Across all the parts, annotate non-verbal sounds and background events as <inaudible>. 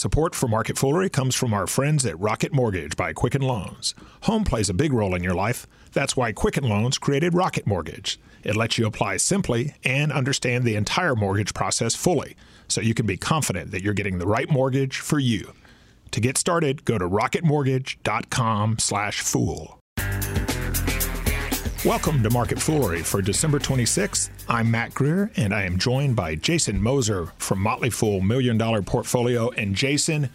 Support for Market Foolery comes from our friends at Rocket Mortgage by Quicken Loans. Home plays a big role in your life. That's why Quicken Loans created Rocket Mortgage. It lets you apply simply and understand the entire mortgage process fully, so you can be confident that you're getting the right mortgage for you. To get started, go to rocketmortgage.com/fool. Welcome to Market Foolery for December 26th. I'm Mac Greer, and I am joined by Jason Moser from Motley Fool Million Dollar Portfolio. And Jason,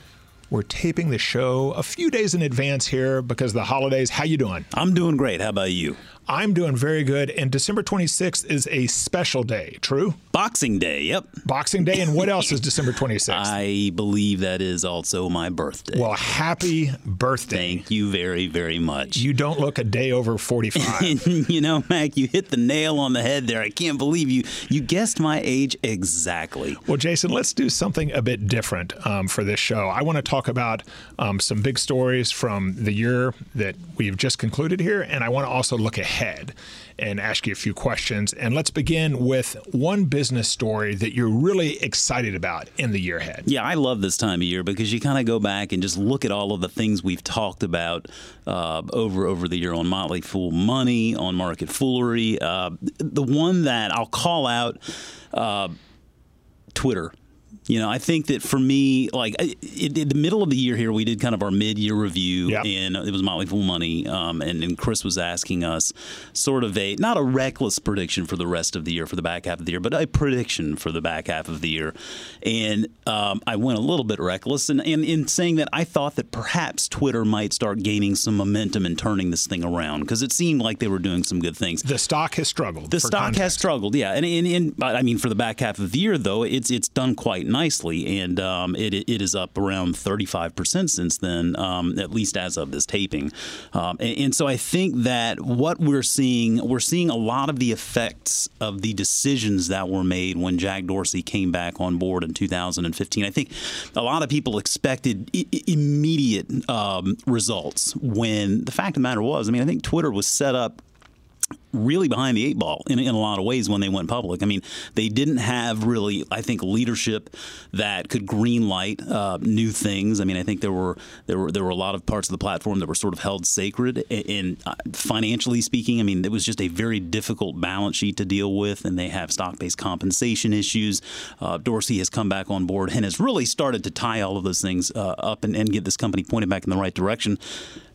we're taping the show a few days in advance here because of the holidays. How you doing? I'm doing great. How about you? I'm doing very good. And December 26th is a special day, true? Boxing Day, yep. Boxing Day. And what else is <laughs> December 26th? I believe that is also my birthday. Well, happy birthday. Thank you very, very much. You don't look a day over 45. <laughs> you know, Mac, you hit the nail on the head there. I can't believe you you guessed my age exactly. Well, Jason, let's do something a bit different um, for this show. I want to talk about um, some big stories from the year that we've just concluded here, and I want to also look ahead ahead and ask you a few questions. And let's begin with one business story that you're really excited about in the year ahead. Yeah, I love this time of year because you kind of go back and just look at all of the things we've talked about uh, over over the year on Motley Fool Money, on Market Foolery. Uh, the one that I'll call out, uh, Twitter you know, I think that for me, like in the middle of the year here, we did kind of our mid-year review, yep. and it was Motley Fool Money, um, and, and, Chris was asking us sort of a not a reckless prediction for the rest of the year, for the back half of the year, but a prediction for the back half of the year, and um, I went a little bit reckless, and, and in saying that, I thought that perhaps Twitter might start gaining some momentum and turning this thing around because it seemed like they were doing some good things. The stock has struggled. The stock context. has struggled, yeah, and, and, and I mean for the back half of the year though, it's it's done quite nicely, and um, it, it is up around 35% since then, um, at least as of this taping. Um, and, and, so I think that what we're seeing, we're seeing a lot of the effects of the decisions that were made when Jack Dorsey came back on board in 2015. I think a lot of people expected I- immediate um, results when the fact of the matter was, I mean, I think Twitter was set up really behind the eight ball in, in a lot of ways when they went public. I mean, they didn't have really, I think, leadership that could green light uh, new things. I mean, I think there were there were there were a lot of parts of the platform that were sort of held sacred. And, uh, financially speaking, I mean, it was just a very difficult balance sheet to deal with, and they have stock based compensation issues. Uh, Dorsey has come back on board and has really started to tie all of those things uh, up and, and, get this company pointed back in the right direction.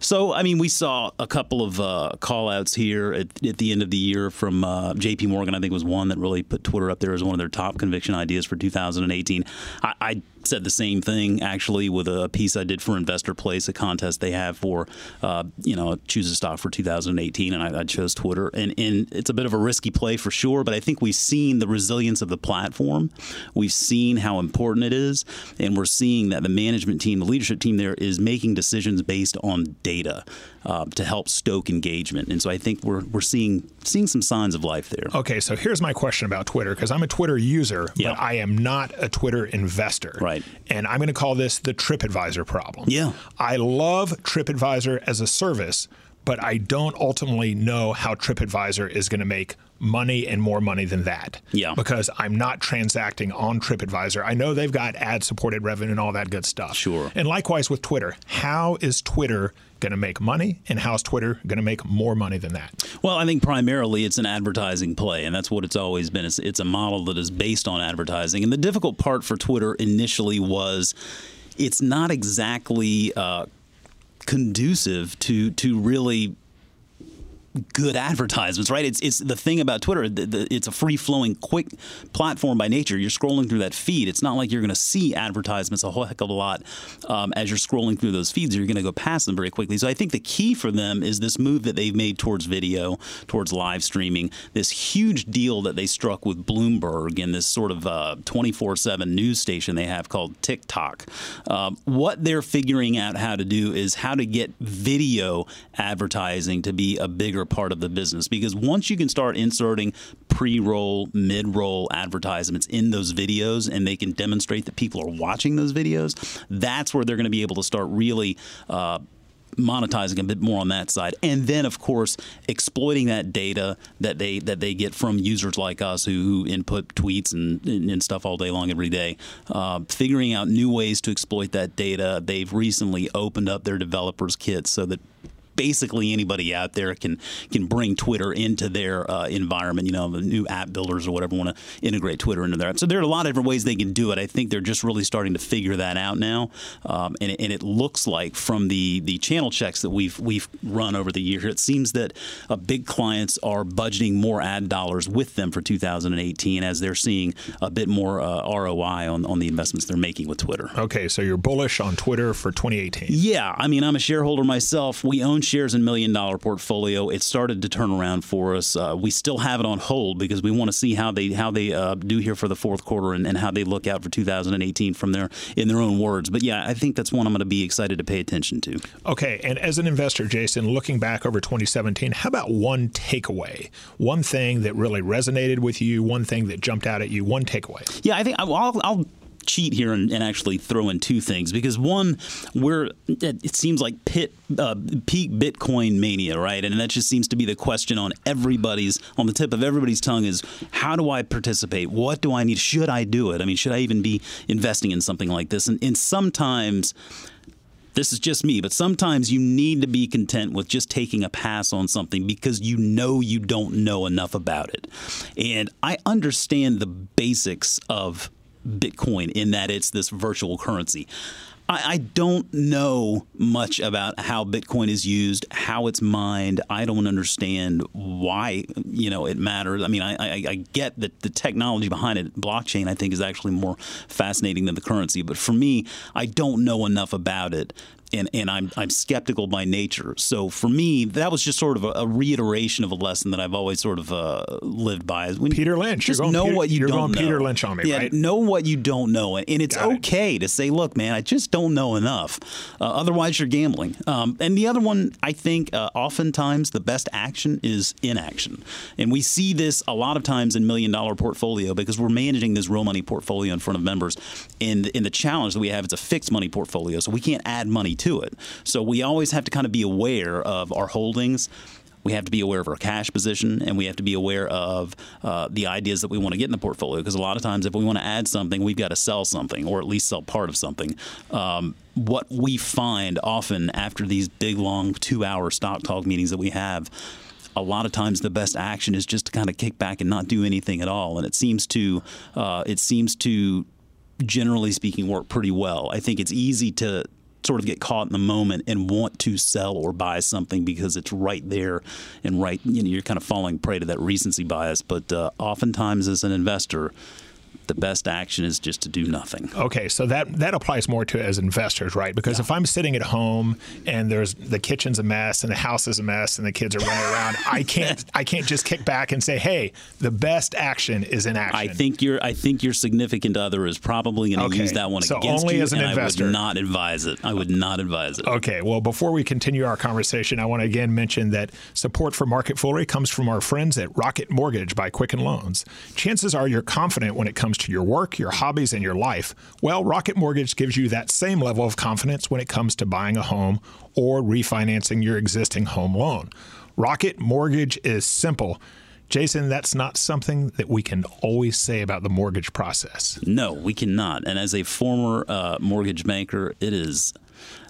So, I mean, we saw a couple of uh, call outs here at, at the end of the year from uh, J.P. Morgan. I think was one that really put Twitter up there as one of their top conviction ideas for 2018. I, I said the same thing actually with a piece I did for Investor Place, a contest they have for uh, you know choose a stock for 2018, and I, I, chose Twitter. And, and it's a bit of a risky play for sure, but I think we've seen the resilience of the platform. We've seen how important it is, and we're seeing that the management team, the leadership team there, is making decisions based on data uh, to help stoke engagement. And so I think we're we're seeing seeing some signs of life there. Okay, so here's my question about Twitter because I'm a Twitter user, but I am not a Twitter investor. Right. Right. And I'm going to call this the TripAdvisor problem. Yeah. I love TripAdvisor as a service, but I don't ultimately know how TripAdvisor is going to make money and more money than that. Yeah. Because I'm not transacting on TripAdvisor. I know they've got ad supported revenue and all that good stuff. Sure. And likewise with Twitter. How is Twitter going to make money and how's Twitter going to make more money than that? Well, I think primarily it's an advertising play, and that's what it's always been. It's, it's a model that is based on advertising. And the difficult part for Twitter initially was it's not exactly. Uh, conducive to to really good advertisements, right? It's it's the thing about Twitter. The, the, it's a free flowing, quick platform by nature. You're scrolling through that feed. It's not like you're going to see advertisements a whole heck of a lot um, as you're scrolling through those feeds. You're going to go past them very quickly. So I think the key for them is this move that they've made towards video, towards live streaming. This huge deal that they struck with Bloomberg and this sort of 24 uh, news station they have called TicToc. Um, what they're figuring out how to do is how to get video advertising to be a bigger bigger part of the business because once you can start inserting pre-roll, mid-roll advertisements in those videos and they can demonstrate that people are watching those videos, that's where they're going to be able to start really uh, monetizing a bit more on that side, and then of course exploiting that data that they that they get from users like us who, who input tweets and, and, stuff all day long every day, uh, figuring out new ways to exploit that data. They've recently opened up their developers kits so that basically anybody out there can can bring Twitter into their uh, environment. You know, the new app builders or whatever want to integrate Twitter into their app. So there are a lot of different ways they can do it. I think they're just really starting to figure that out now, um, and, and, it looks like from the the channel checks that we've we've run over the year, it seems that uh, big clients are budgeting more ad dollars with them for 2018 as they're seeing a bit more uh, ROI on, on the investments they're making with Twitter. Okay, so you're bullish on Twitter for 2018. Yeah, I mean, I'm a shareholder myself. We own shares and million dollar portfolio. It started to turn around for us. Uh, we still have it on hold because we want to see how they how they uh, do here for the fourth quarter and, and, how they look out for 2018 from their in their own words. But yeah, I think that's one I'm going to be excited to pay attention to. Okay, and as an investor, Jason, looking back over 2017, how about one takeaway, one thing that really resonated with you, one thing that jumped out at you, one takeaway? Yeah, I think I'll, I'll cheat here and, and, actually throw in two things because one, where it seems like pit, uh, peak Bitcoin mania, right? And that just seems to be the question on everybody's on the tip of everybody's tongue is how do I participate? What do I need? Should I do it? I mean, should I even be investing in something like this? And, and sometimes this is just me, but sometimes you need to be content with just taking a pass on something because you know you don't know enough about it. And I understand the basics of Bitcoin in that it's this virtual currency. I, don't know much about how Bitcoin is used, how it's mined. I don't understand why you know it matters. I mean, I, I, I get that the technology behind it, blockchain, I think is actually more fascinating than the currency. But for me, I don't know enough about it and, and I'm, I'm skeptical by nature. So for me, that was just sort of a, a reiteration of a lesson that I've always sort of uh, lived by. When Peter Lynch. Just know Peter, what you don't know. Peter Lynch on me, yeah, right? Know what you don't know. And it's Got okay it. to say, look, man, I just don't know enough. Uh, otherwise, you're gambling. Um, and the other one, I think uh, oftentimes the best action is inaction. And we see this a lot of times in million dollar portfolio because we're managing this real money portfolio in front of members. And, and the challenge that we have is a fixed money portfolio. So we can't add money to it. So we always have to kind of be aware of our holdings. We have to be aware of our cash position and we have to be aware of uh, the ideas that we want to get in the portfolio. Because a lot of times if we want to add something we've got to sell something or at least sell part of something. Um, what we find often after these big long two hour stock talk meetings that we have a lot of times the best action is just to kind of kick back and not do anything at all. And it seems to uh, it seems to generally speaking work pretty well. I think it's easy to sort of get caught in the moment and want to sell or buy something because it's right there and right you know you're kind of falling prey to that recency bias. But uh, oftentimes as an investor the best action is just to do nothing. Okay, so that that applies more to as investors, right? Because yeah. if I'm sitting at home and there's the kitchen's a mess and the house is a mess and the kids are running around, <laughs> I can't I can't just kick back and say, "Hey, the best action is in action." I think your I think your significant other is probably going to okay. use that one so against only you, as an investor. I would not advise it. I would not advise it. Okay, well, before we continue our conversation, I want to again mention that support for Market Foolery comes from our friends at Rocket Mortgage by Quicken Loans. Chances are you're confident when it comes to your work, your hobbies, and your life, well, Rocket Mortgage gives you that same level of confidence when it comes to buying a home or refinancing your existing home loan. Rocket Mortgage is simple. Jason, that's not something that we can always say about the mortgage process. No, we cannot. And as a former uh, mortgage banker, it is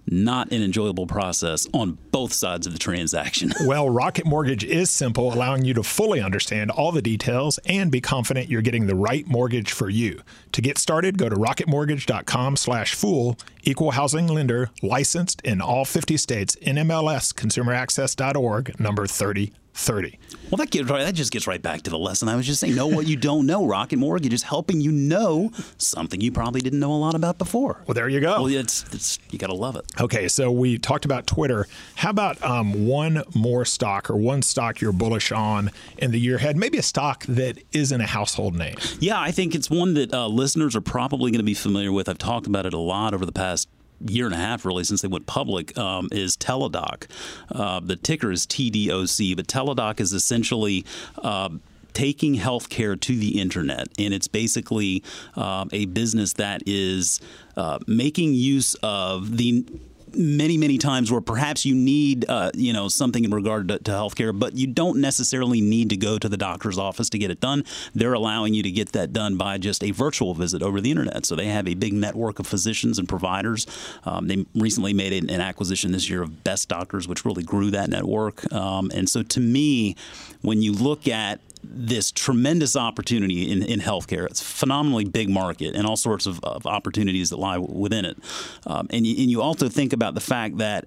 not an enjoyable process on both sides of the transaction. <laughs> well, Rocket Mortgage is simple, allowing you to fully understand all the details and be confident you're getting the right mortgage for you. To get started, go to rocketmortgage.com/fool. Equal housing lender, licensed in all 50 states. NMLS consumeraccess.org, number 30 30. Well, that gets right, that just gets right back to the lesson I was just saying. Know what you don't know. Rocket Mortgage is helping you know something you probably didn't know a lot about before. Well, there you go. Well, it's, it's you got to love it. Okay, so we talked about Twitter. How about um, one more stock or one stock you're bullish on in the year ahead? Maybe a stock that isn't a household name. Yeah, I think it's one that uh, listeners are probably going to be familiar with. I've talked about it a lot over the past year and a half really since they went public um, is Teladoc. Uh, the ticker is TDOC, but Teladoc is essentially. Uh, taking healthcare to the internet, and it's basically uh, a business that is uh, making use of the many many times where perhaps you need uh, you know something in regard to, to healthcare, but you don't necessarily need to go to the doctor's office to get it done. They're allowing you to get that done by just a virtual visit over the internet. So they have a big network of physicians and providers. Um, they recently made an, acquisition this year of Best Doctors, which really grew that network. Um, and so to me, when you look at this tremendous opportunity in, in healthcare. It's a phenomenally big market and all sorts of, of opportunities that lie within it. Um, and, you, and you also think about the fact that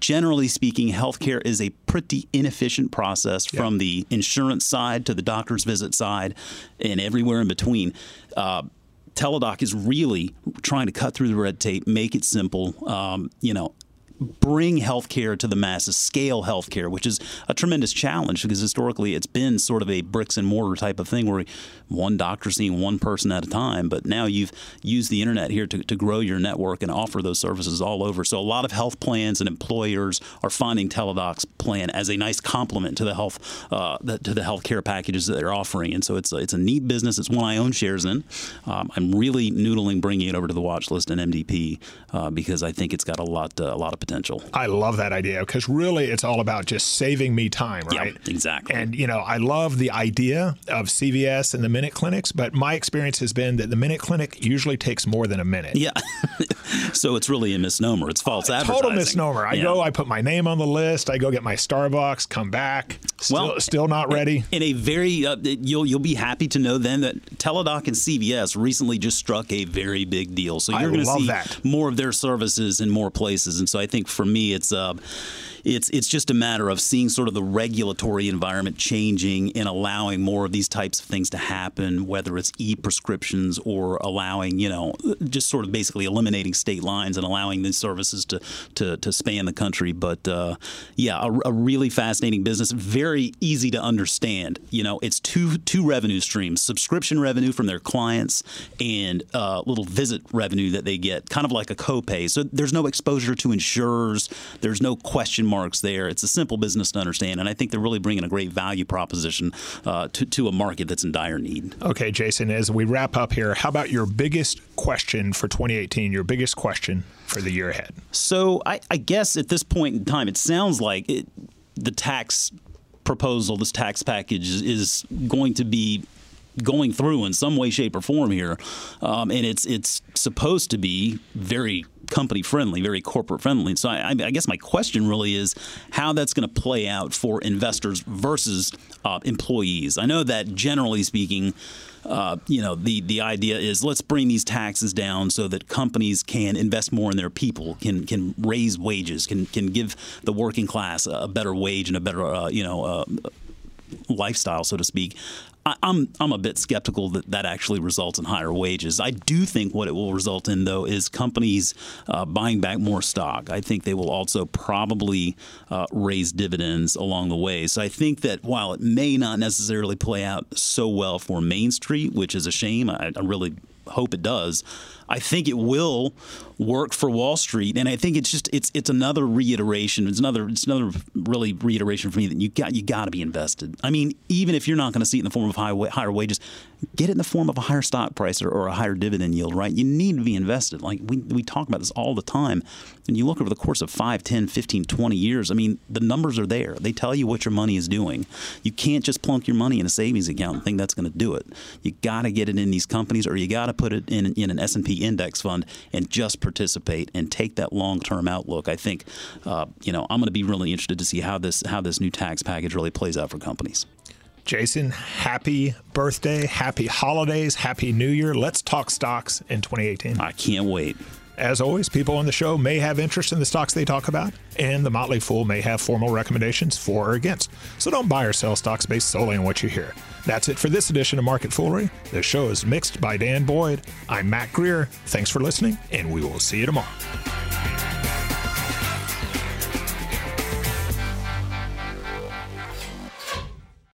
generally speaking, healthcare is a pretty inefficient process yeah. from the insurance side to the doctor's visit side and everywhere in between. Uh, Teladoc is really trying to cut through the red tape, make it simple. Um, you know, bring healthcare to the masses, scale healthcare, which is a tremendous challenge because historically it's been sort of a bricks and mortar type of thing where one doctor seeing one person at a time. But now you've used the internet here to, to grow your network and offer those services all over. So a lot of health plans and employers are finding Teladoc's plan as a nice complement to the health uh, to the healthcare packages that they're offering. And so it's a, it's a neat business. It's one I own shares in. Um, I'm really noodling bringing it over to the watch list in MDP uh, because I think it's got a lot uh, a lot of potential. I love that idea because really it's all about just saving me time, right? Yeah, exactly. And you know, I love the idea of CVS and the minute clinics, but my experience has been that the minute clinic usually takes more than a minute. Yeah. <laughs> so it's really a misnomer. It's false uh, advertising. Total misnomer. I yeah. go, I put my name on the list, I go get my Starbucks, come back, still, well, still not ready. In a very uh, you'll you'll be happy to know then that Teladoc and CVS recently just struck a very big deal. So you're going to see that. more of their services in more places. And so I think for me it's uh it's it's just a matter of seeing sort of the regulatory environment changing and allowing more of these types of things to happen, whether it's e-prescriptions or allowing, you know, just sort of basically eliminating state lines and allowing these services to to, to span the country. But uh, yeah, a, a, really fascinating business, very easy to understand. You know, it's two two revenue streams: subscription revenue from their clients and uh, little visit revenue that they get, kind of like a copay. So there's no exposure to insurers. There's no question marks there. It's a simple business to understand, and I think they're really bringing a great value proposition uh, to, to a market that's in dire need. Okay, Jason, as we wrap up here, how about your biggest question for 2018, your biggest question for the year ahead? So I, I guess at this point in time, it sounds like it, the tax proposal, this tax package, is going to be going through in some way, shape, or form here, um, and it's it's supposed to be very company friendly, very corporate friendly. So I, I, guess my question really is how that's going to play out for investors versus uh, employees. I know that generally speaking. Uh, you know the the idea is let's bring these taxes down so that companies can invest more in their people, can can raise wages, can can give the working class a better wage and a better uh, you know uh, lifestyle, so to speak. I, am I'm a bit skeptical that that actually results in higher wages. I do think what it will result in, though, is companies uh, buying back more stock. I think they will also probably uh, raise dividends along the way. So I think that while it may not necessarily play out so well for Main Street, which is a shame, I, I really hope it does. I think it will work for Wall Street, and I think it's just it's it's another reiteration. It's another it's another really reiteration for me that you got you got to be invested. I mean, even if you're not going to see it in the form of high, higher wages, get it in the form of a higher stock price or, or, a higher dividend yield. Right? You need to be invested. Like we we talk about this all the time, and you look over the course of 5, 10, 15, 20 years. I mean, the numbers are there. They tell you what your money is doing. You can't just plunk your money in a savings account and think that's going to do it. You got to get it in these companies, or you got to put it in in an S and P index fund and just participate and take that long term outlook. I think, uh, you know, I'm going to be really interested to see how this how this new tax package really plays out for companies. Jason, happy birthday, happy holidays, happy new year. Let's talk stocks in 2018. I can't wait. As always, people on the show may have interest in the stocks they talk about, and the Motley Fool may have formal recommendations for or against. So don't buy or sell stocks based solely on what you hear. That's it for this edition of Market Foolery. The show is mixed by Dan Boyd. I'm Mac Greer. Thanks for listening, and we will see you tomorrow.